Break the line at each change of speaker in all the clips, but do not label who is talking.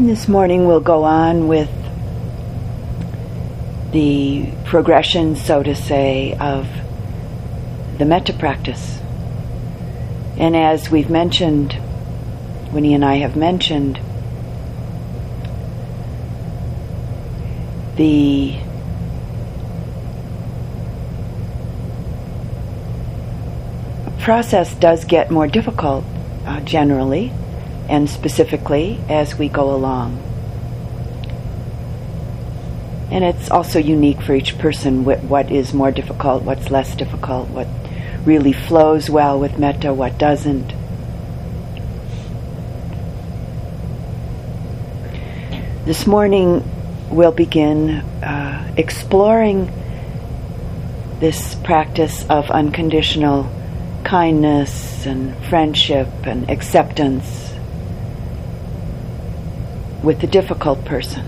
And this morning we'll go on with the progression, so to say, of the metta practice. And as we've mentioned, Winnie and I have mentioned, the process does get more difficult uh, generally and specifically as we go along. And it's also unique for each person what, is more difficult, what's less difficult, what really flows well with metta, what doesn't. This morning we'll begin uh, exploring this practice of unconditional kindness and friendship and acceptance with the difficult person.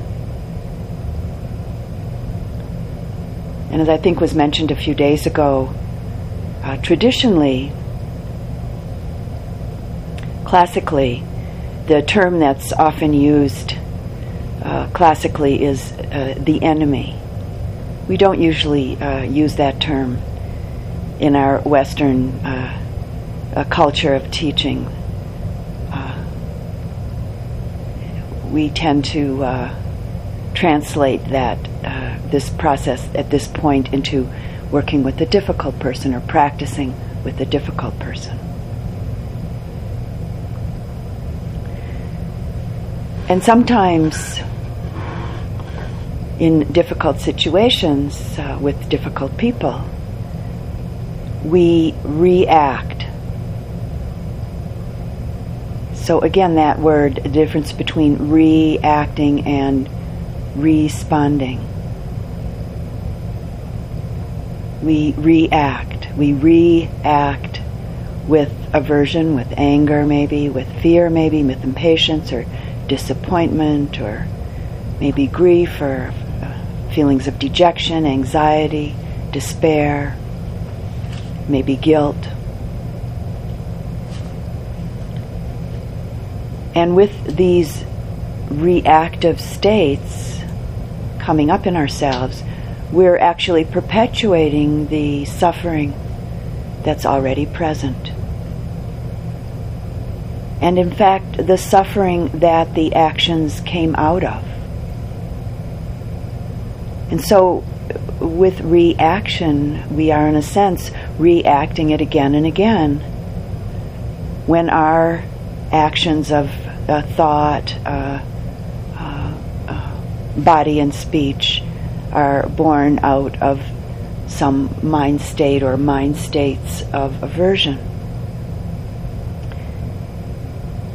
And as I think was mentioned a few days ago, uh, traditionally, classically, the term that's often used uh, classically is uh, the enemy. We don't usually uh, use that term in our Western uh, uh, culture of teaching. We tend to uh, translate that uh, this process at this point into working with a difficult person or practicing with a difficult person. And sometimes in difficult situations uh, with difficult people, we react so again, that word, the difference between reacting and responding. We react. We react with aversion, with anger, maybe, with fear, maybe, with impatience or disappointment, or maybe grief or uh, feelings of dejection, anxiety, despair, maybe guilt. And with these reactive states coming up in ourselves, we're actually perpetuating the suffering that's already present. And in fact, the suffering that the actions came out of. And so, with reaction, we are in a sense reacting it again and again when our actions of uh, thought, uh, uh, uh, body, and speech are born out of some mind state or mind states of aversion.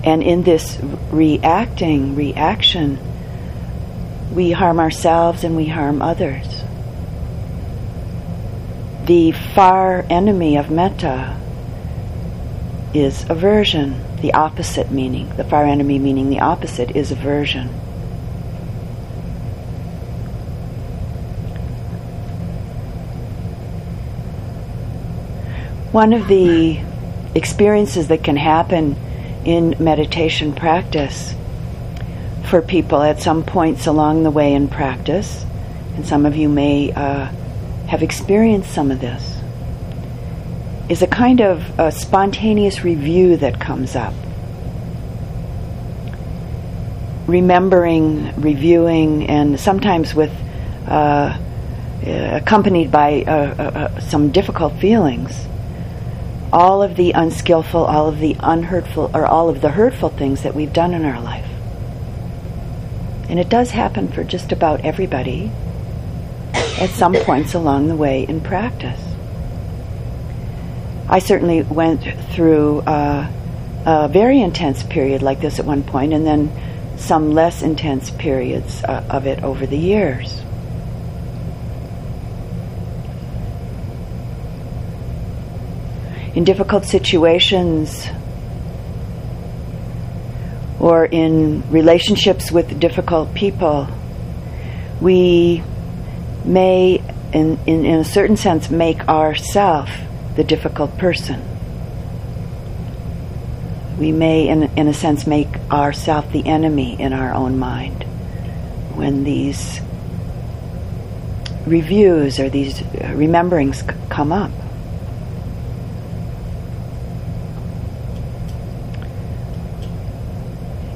And in this reacting, reaction, we harm ourselves and we harm others. The far enemy of metta is aversion the opposite meaning. The far enemy meaning the opposite is aversion. One of the experiences that can happen in meditation practice for people at some points along the way in practice, and some of you may uh, have experienced some of this, is a kind of a spontaneous review that comes up. Remembering, reviewing, and sometimes with uh, accompanied by uh, uh, uh, some difficult feelings. All of the unskillful, all of the unhurtful, or all of the hurtful things that we've done in our life. And it does happen for just about everybody at some points along the way in practice. I certainly went through uh, a very intense period like this at one point, and then some less intense periods uh, of it over the years. In difficult situations or in relationships with difficult people, we may, in, in, in a certain sense, make ourself the difficult person. we may, in, in a sense, make ourself the enemy in our own mind when these reviews or these uh, rememberings c- come up.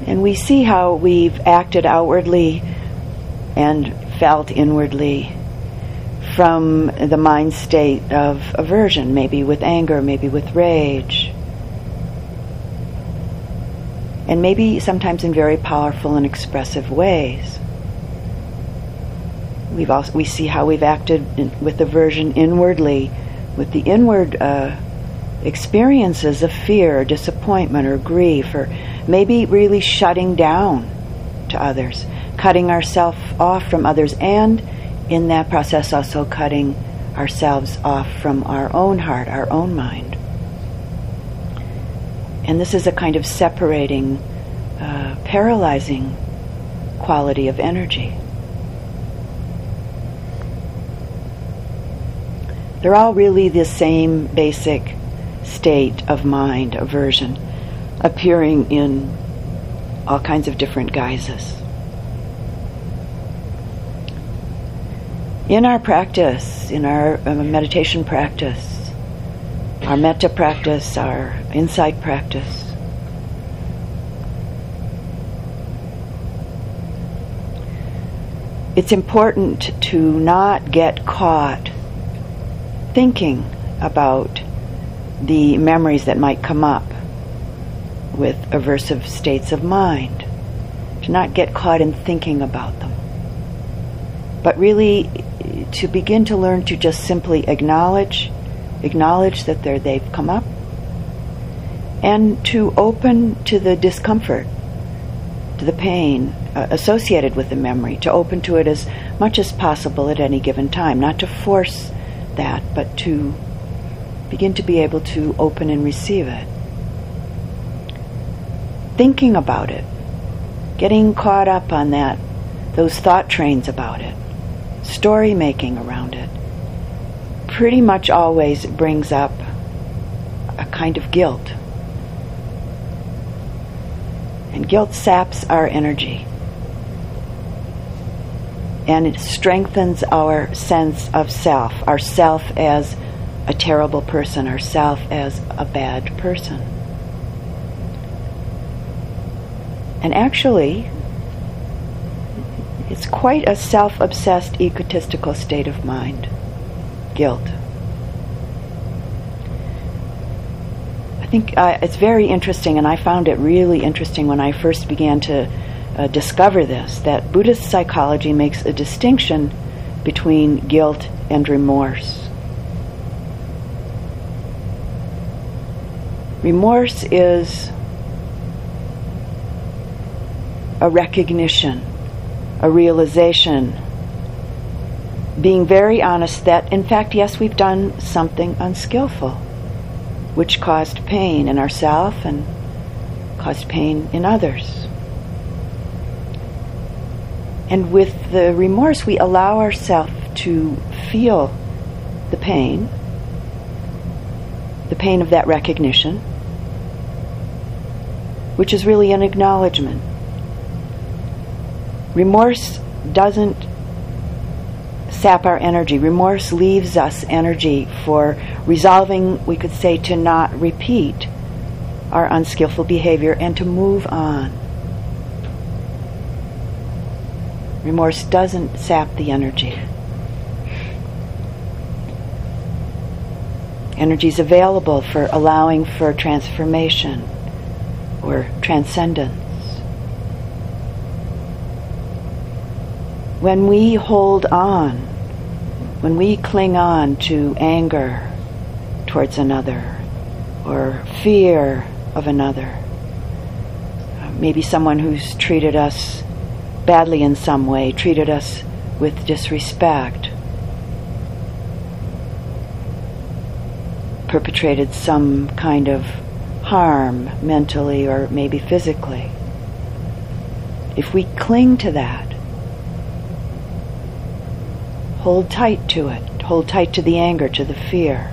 And we see how we've acted outwardly and felt inwardly from the mind state of aversion, maybe with anger, maybe with rage, and maybe sometimes in very powerful and expressive ways. We've also, we see how we've acted in, with aversion inwardly, with the inward uh, experiences of fear, or disappointment, or grief, or maybe really shutting down to others, cutting ourselves off from others, and in that process also cutting ourselves off from our own heart, our own mind. And this is a kind of separating, uh, paralyzing quality of energy. They're all really the same basic state of mind, aversion, appearing in all kinds of different guises. In our practice, in our uh, meditation practice, our metta practice, our insight practice, it's important to not get caught thinking about the memories that might come up with aversive states of mind, to not get caught in thinking about them, but really to begin to learn to just simply acknowledge, acknowledge that they've come up, and to open to the discomfort, to the pain uh, associated with the memory, to open to it as much as possible at any given time, not to force that, but to begin to be able to open and receive it. Thinking about it, getting caught up on that, those thought trains about it, story making around it, pretty much always brings up a kind of guilt. And guilt saps our energy and it strengthens our sense of self, our self as a terrible person, our self as a bad person. And actually, it's quite a self obsessed, egotistical state of mind guilt. I think uh, it's very interesting, and I found it really interesting when I first began to uh, discover this that Buddhist psychology makes a distinction between guilt and remorse. Remorse is a recognition, a realization, being very honest that, in fact, yes, we've done something unskillful, which caused pain in ourselves and caused pain in others. And with the remorse, we allow ourselves to feel the pain, the pain of that recognition, which is really an acknowledgement. Remorse doesn't sap our energy. Remorse leaves us energy for resolving, we could say, to not repeat our unskillful behavior and to move on. Remorse doesn't sap the energy. Energy is available for allowing for transformation or transcendence. When we hold on, when we cling on to anger towards another or fear of another, uh, maybe someone who's treated us badly in some way, treated us with disrespect, perpetrated some kind of harm mentally or maybe physically. If we cling to that, hold tight to it, hold tight to the anger, to the fear.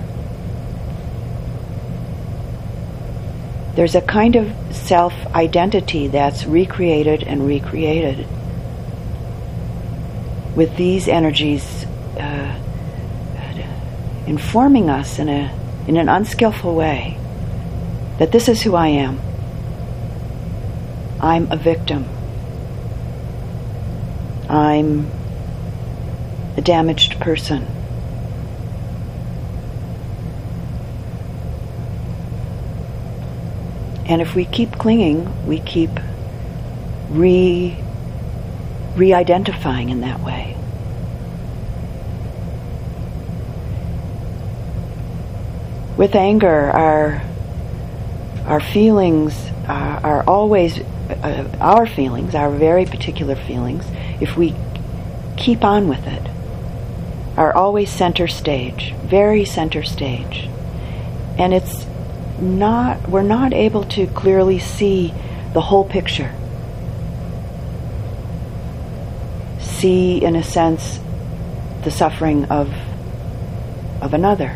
there's a kind of self identity that's recreated and recreated with these energies uh, informing us in, a, in an unskillful way that this is who I am. I'm a victim. I'm a damaged person. And if we keep clinging, we keep re re-identifying in that way. With anger, our our feelings are, are always uh, our feelings, our very particular feelings. If we keep on with it, are always center stage, very center stage, and it's not we're not able to clearly see the whole picture. See, in a sense, the suffering of of another.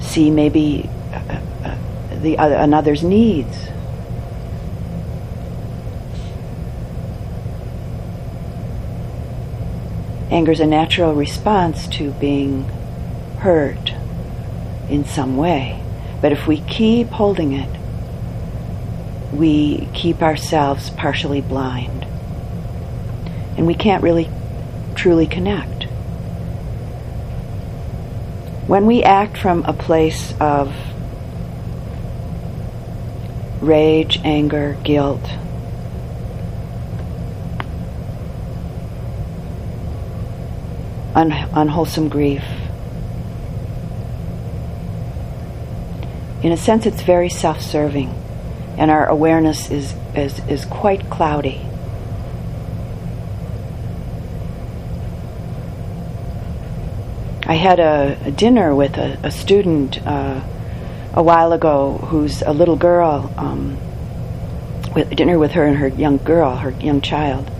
See maybe uh, uh, the other, another's needs. Anger is a natural response to being hurt in some way. But if we keep holding it, we keep ourselves partially blind. And we can't really truly connect. When we act from a place of rage, anger, guilt, un- unwholesome grief, in a sense, it's very self serving, and our awareness is, is, is quite cloudy. I had a, a dinner with a, a student uh, a while ago who's a little girl, um, with dinner with her and her young girl, her young child.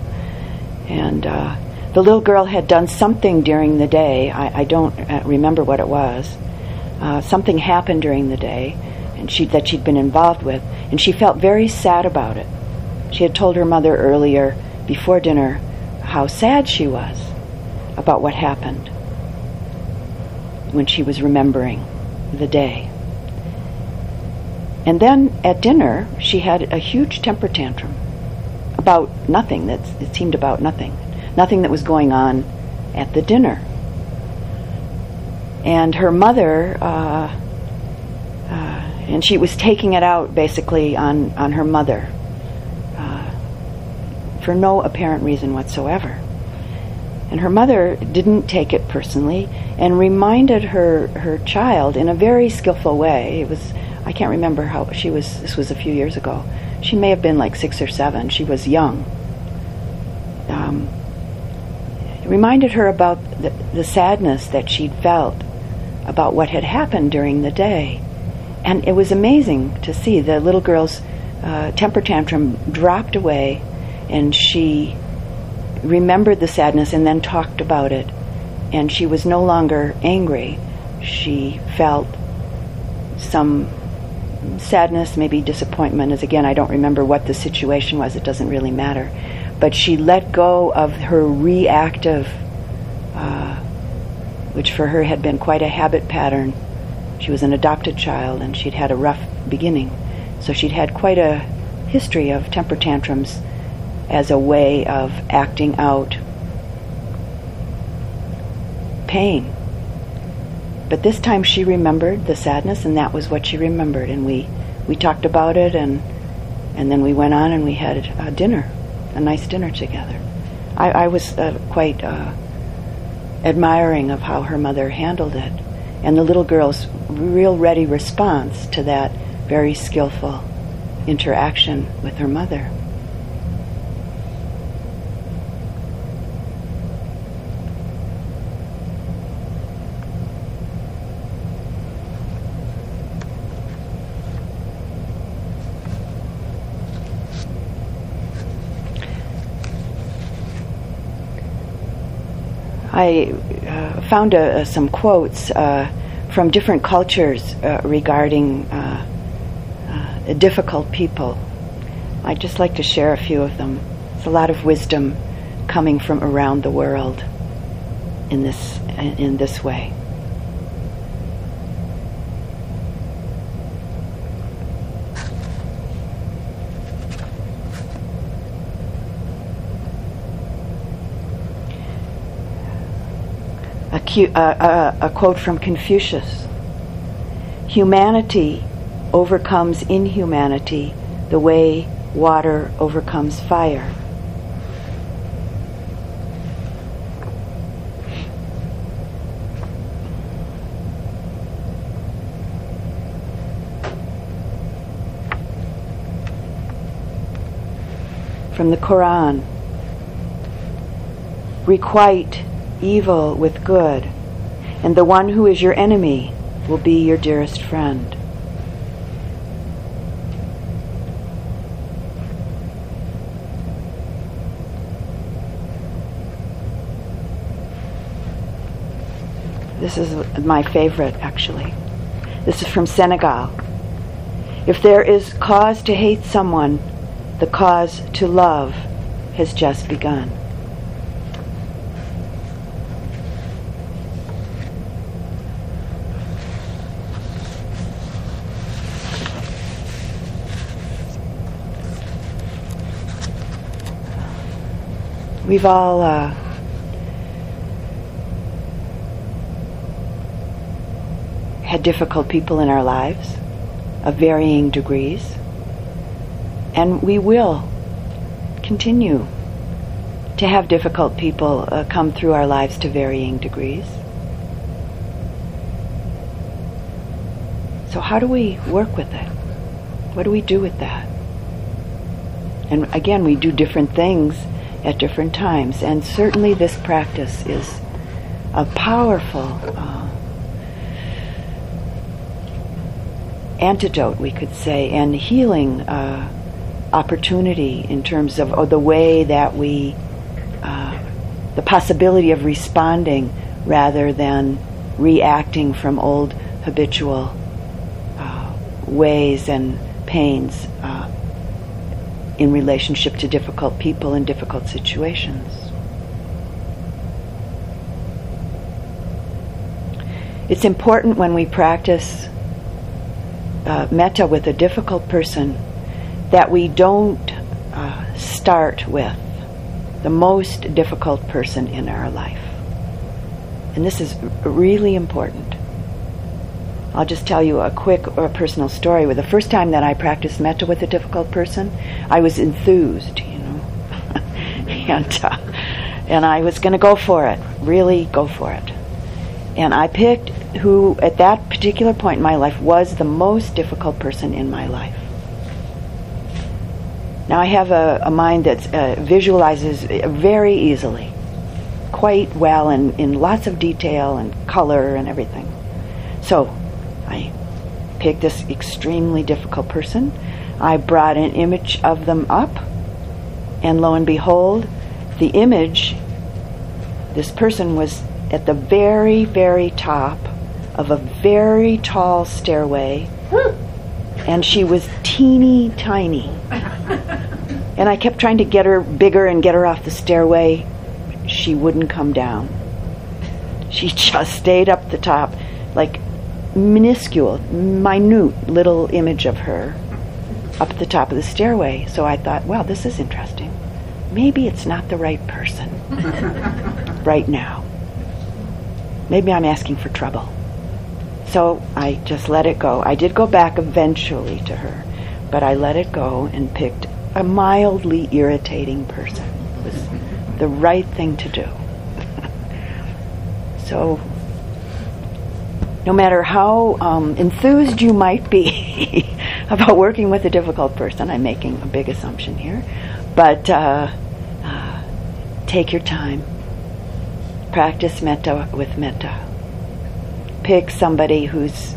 And uh, the little girl had done something during the day. I, I don't uh, remember what it was uh, something happened during the day and she, that she'd been involved with, and she felt very sad about it. She had told her mother earlier, before dinner, how sad she was about what happened when she was remembering the day. And then at dinner, she had a huge temper tantrum about nothing. That it seemed about nothing, nothing that was going on at the dinner and her mother, uh, uh, and she was taking it out basically on, on her mother uh, for no apparent reason whatsoever. And her mother didn't take it personally and reminded her, her child in a very skillful way. It was, I can't remember how, she was, this was a few years ago. She may have been like six or seven. She was young. Um, reminded her about the, the sadness that she'd felt about what had happened during the day. And it was amazing to see the little girl's uh, temper tantrum dropped away, and she remembered the sadness and then talked about it. And she was no longer angry. She felt some sadness, maybe disappointment, as again, I don't remember what the situation was, it doesn't really matter. But she let go of her reactive uh, which for her had been quite a habit pattern. She was an adopted child and she'd had a rough beginning. So she'd had quite a history of temper tantrums as a way of acting out pain. But this time she remembered the sadness and that was what she remembered and we, we talked about it and and then we went on and we had dinner, a nice dinner together. I, I was uh, quite uh, admiring of how her mother handled it, and the little girl's real ready response to that very skillful interaction with her mother. I uh, found uh, some quotes uh, from different cultures uh, regarding difficult people. I'd just like to share a few of them. It's a lot of wisdom coming from around the world in this in this way. A, a, uh, uh, a quote from Confucius Humanity overcomes inhumanity the way water overcomes fire. From the Quran Requite evil with good, and the one who is your enemy will be your dearest friend. This is my favorite, actually. This is from Senegal. If there is cause to hate someone, the cause to love has just begun. We've all uh, had difficult people in our lives of varying degrees, and we will continue to have difficult people uh, come through our lives to varying degrees. So, how do we work with it? What do we do with that? And again, we do different things at different times. And certainly this practice is a powerful uh, antidote, we could say, and healing uh, opportunity in terms of oh, the way that we, uh, the possibility of responding rather than reacting from old habitual uh, ways and pains uh, in relationship to difficult people and difficult situations. It's important when we practice uh, metta with a difficult person that we don't uh, start with the most difficult person in our life. And this is really important. I'll just tell you a quick or a personal story. With the first time that I practiced metta with a difficult person, I was enthused, you know, and uh, and I was going to go for it, really go for it. And I picked who, at that particular point in my life, was the most difficult person in my life. Now I have a, a mind that uh, visualizes very easily, quite well, in, in lots of detail and color and everything. So I picked this extremely difficult person. I brought an image of them up, and lo and behold, the image, this person was at the very, very top of a very tall stairway, and she was teeny tiny. And I kept trying to get her bigger and get her off the stairway. She wouldn't come down. She just stayed up the top, like minuscule, minute little image of her up at the top of the stairway. So I thought, well, this is interesting. Maybe it's not the right person right now. Maybe I'm asking for trouble. So I just let it go. I did go back eventually to her, but I let it go and picked a mildly irritating person. It was the right thing to do. so no matter how um, enthused you might be about working with a difficult person, I'm making a big assumption here, but uh, uh, take your time. Practice metta with metta. Pick somebody who's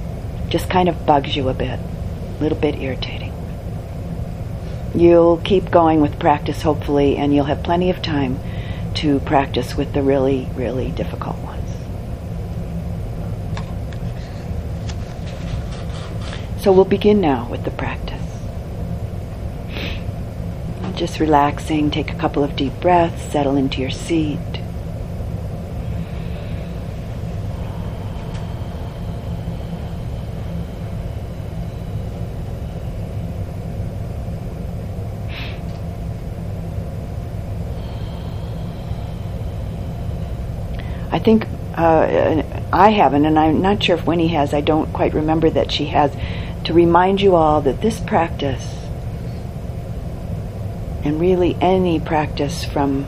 just kind of bugs you a bit, a little bit irritating. You'll keep going with practice, hopefully, and you'll have plenty of time to practice with the really, really difficult So we'll begin now with the practice. Just relaxing, take a couple of deep breaths, settle into your seat. I think uh, I haven't, and I'm not sure if Winnie has, I don't quite remember that she has, to remind you all that this practice, and really any practice from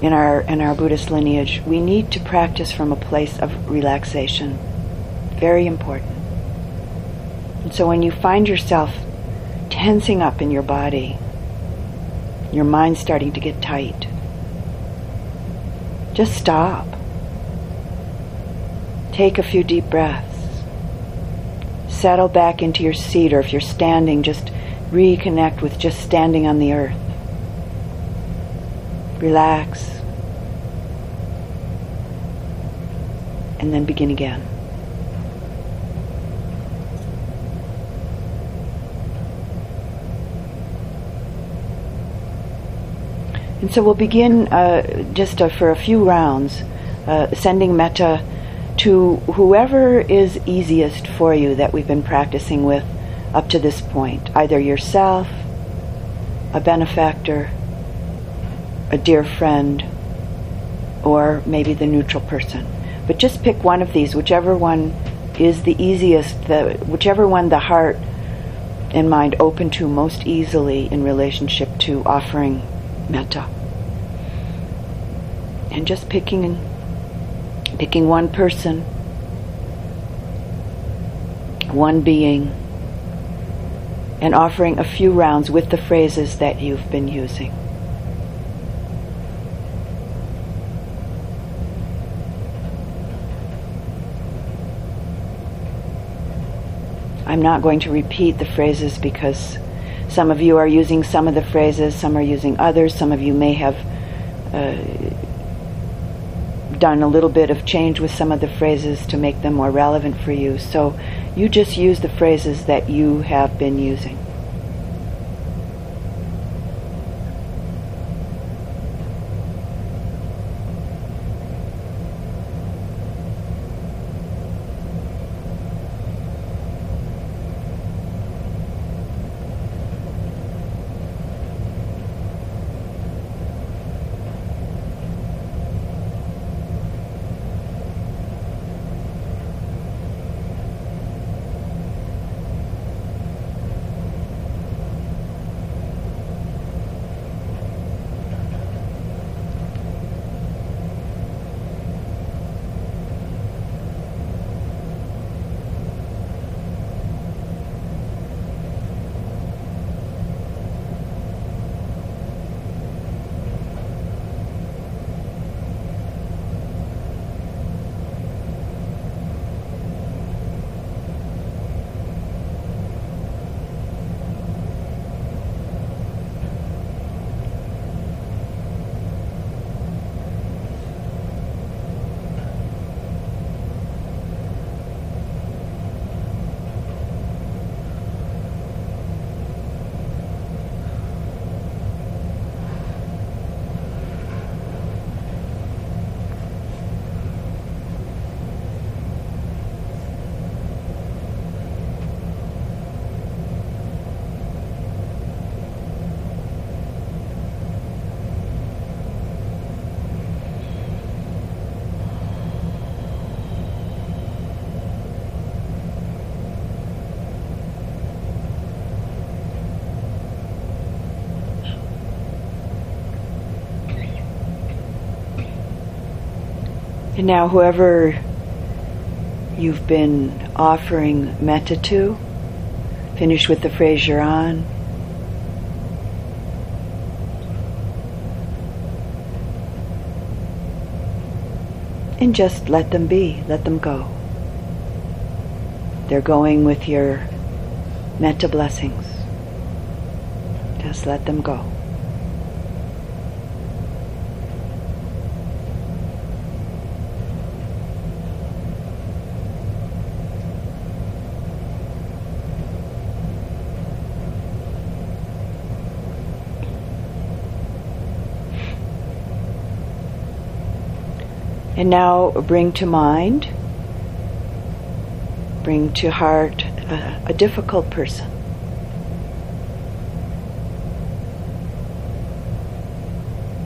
in our in our Buddhist lineage, we need to practice from a place of relaxation. Very important. And so when you find yourself tensing up in your body, your mind starting to get tight, just stop. Take a few deep breaths. Settle back into your seat, or if you're standing, just reconnect with just standing on the earth. Relax. And then begin again. And so we'll begin uh, just uh, for a few rounds, uh, sending metta to whoever is easiest for you that we've been practicing with up to this point, either yourself, a benefactor, a dear friend, or maybe the neutral person. But just pick one of these, whichever one is the easiest, the, whichever one the heart and mind open to most easily in relationship to offering metta. And just picking picking one person, one being, and offering a few rounds with the phrases that you've been using. I'm not going to repeat the phrases because some of you are using some of the phrases, some are using others, some of you may have uh, done a little bit of change with some of the phrases to make them more relevant for you. So you just use the phrases that you have been using. And now, whoever you've been offering metta to, finish with the phrase you're on. And just let them be, let them go. They're going with your metta blessings. Just let them go. And now bring to mind, bring to heart a, a difficult person.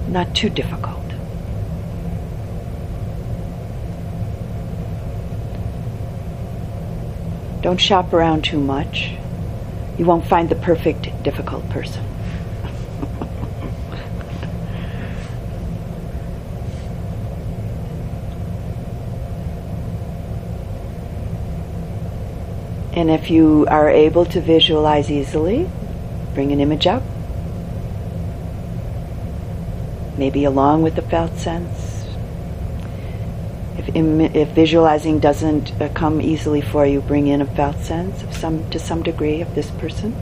Not too difficult. Don't shop around too much. You won't find the perfect difficult person. And if you are able to visualize easily, bring an image up. Maybe along with the felt sense. If, if visualizing doesn't uh, come easily for you, bring in a felt sense of some, to some degree of this person.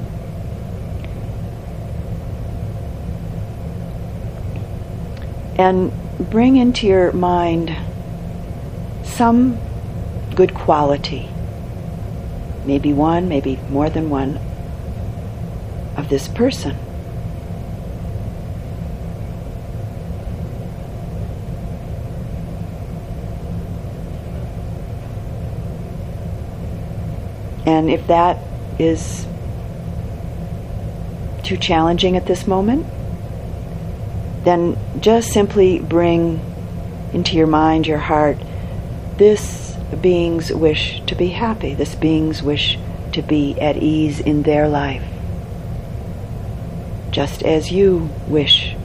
And bring into your mind some good quality maybe one, maybe more than one, of this person. And if that is too challenging at this moment, then just simply bring into your mind, your heart, this being's wish to be happy, this being's wish to be at ease in their life, just as you wish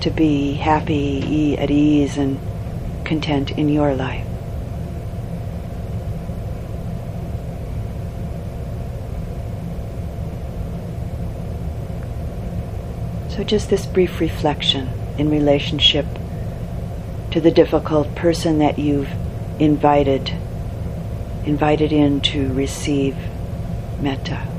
to be happy, at ease, and content in your life. So, just this brief reflection in relationship to the difficult person that you've invited, invited in to receive metta.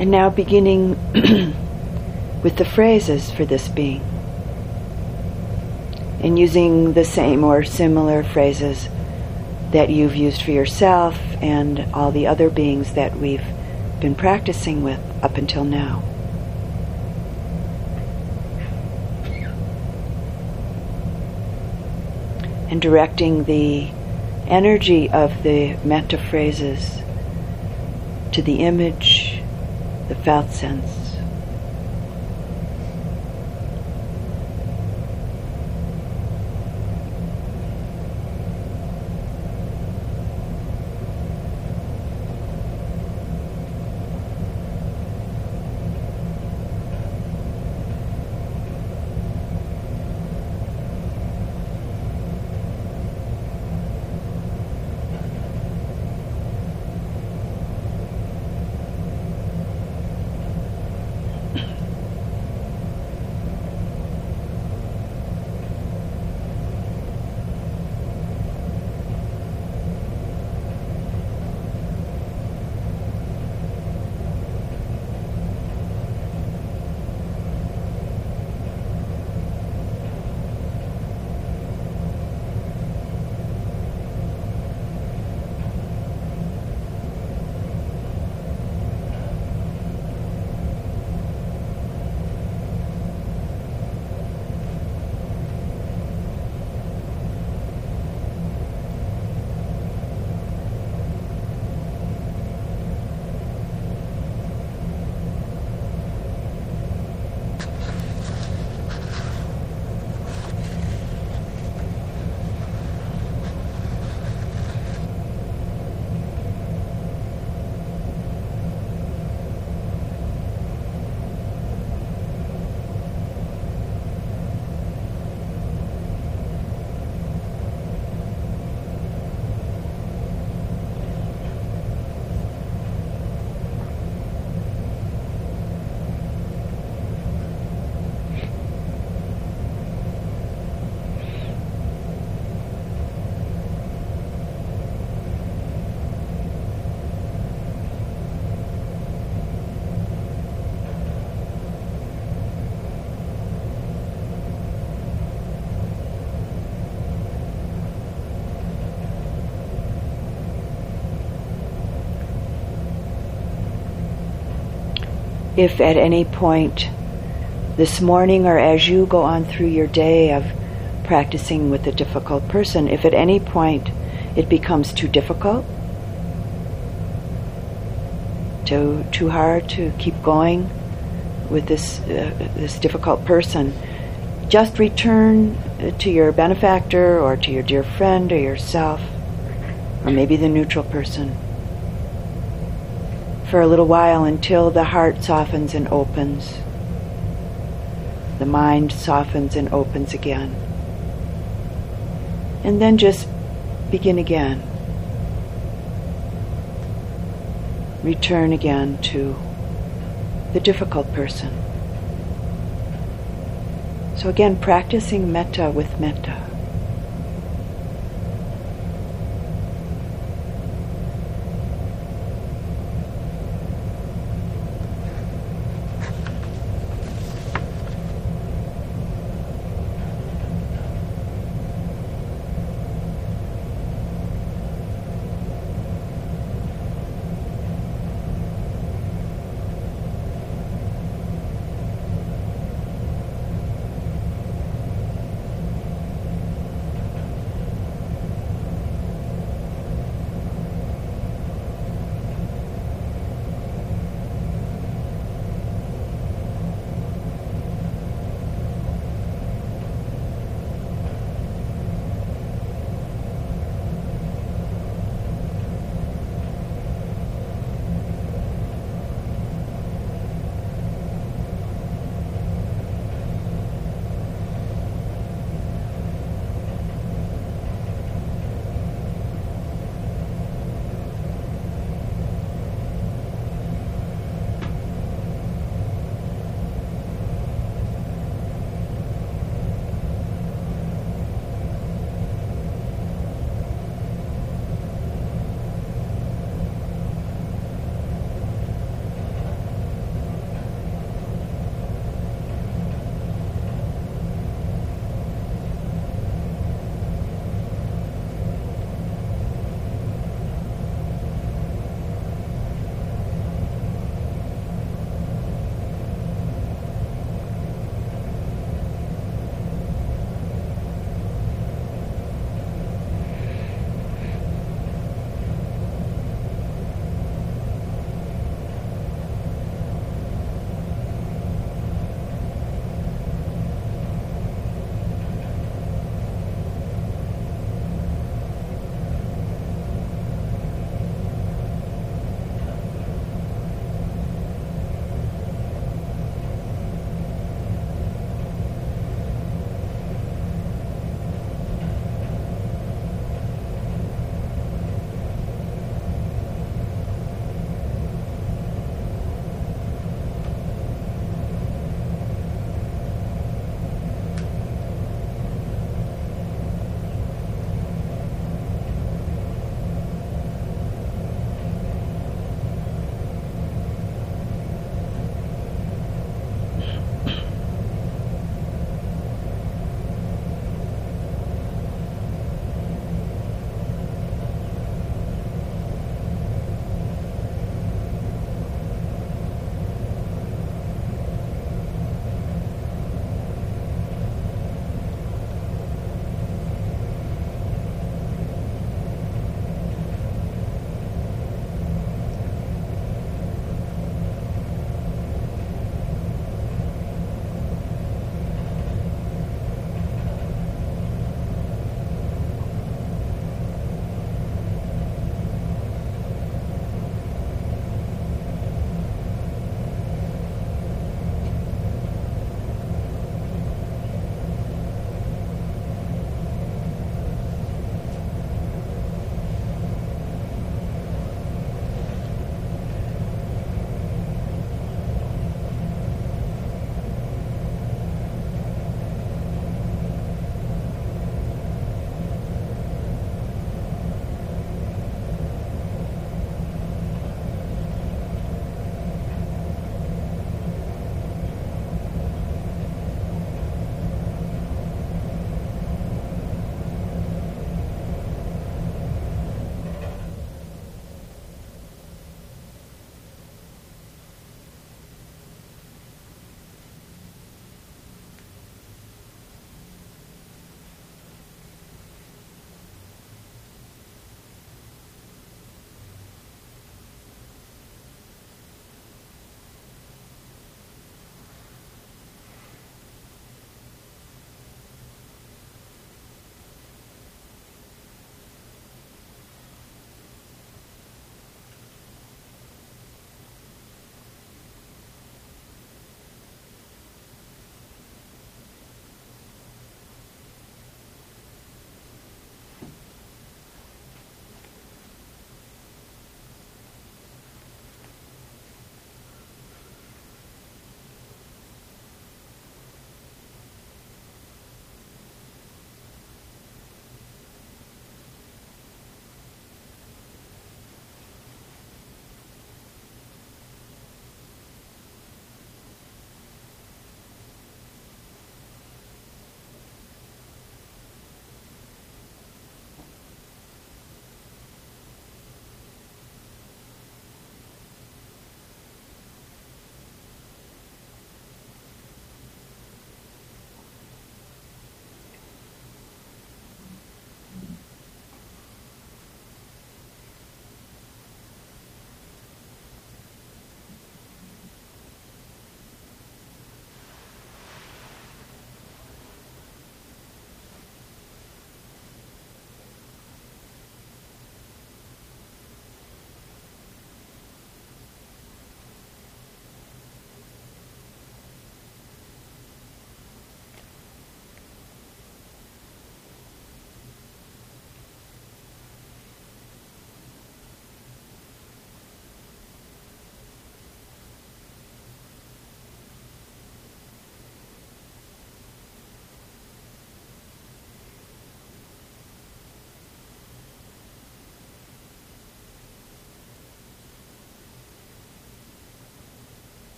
And now beginning with the phrases for this being. And using the same or similar phrases that you've used for yourself and all the other beings that we've been practicing with up until now. And directing the energy of the metta phrases to the image the felt sense. If at any point this morning or as you go on through your day of practicing with a difficult person, if at any point it becomes too difficult, too, too hard to keep going with this, uh, this difficult person, just return to your benefactor or to your dear friend or yourself, or maybe the neutral person, for a little while until the heart softens and opens, the mind softens and opens again. And then just begin again. Return again to the difficult person. So again, practicing metta with metta.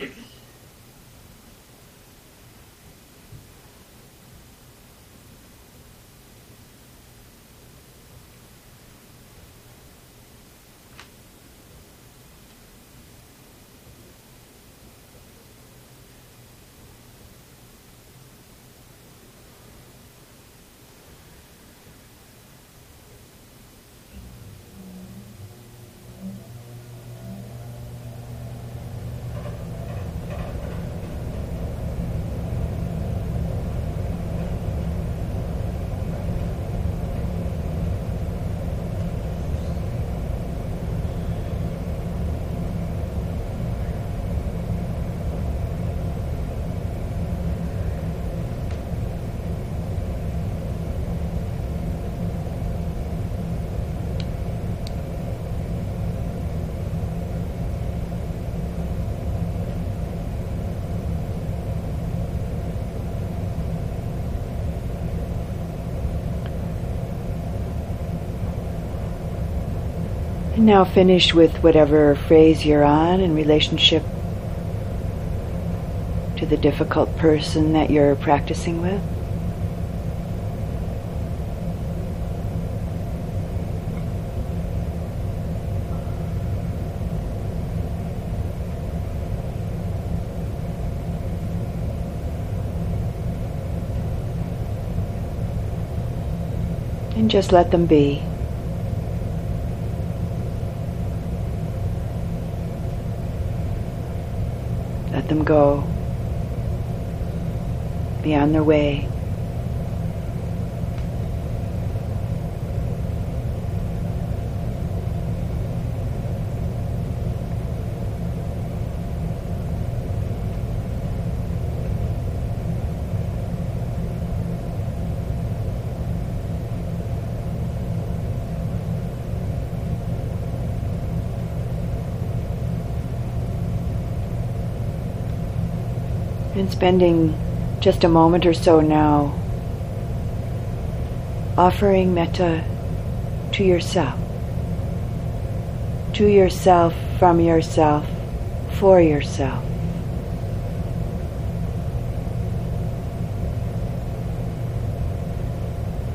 And now finish with whatever phrase you're on in relationship to the difficult person that you're practicing with. And just let them be. Let them go. Be on their way. Spending just a moment or so now offering metta to yourself. To yourself, from yourself, for yourself.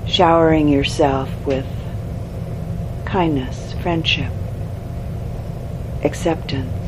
Showering yourself with kindness, friendship, acceptance.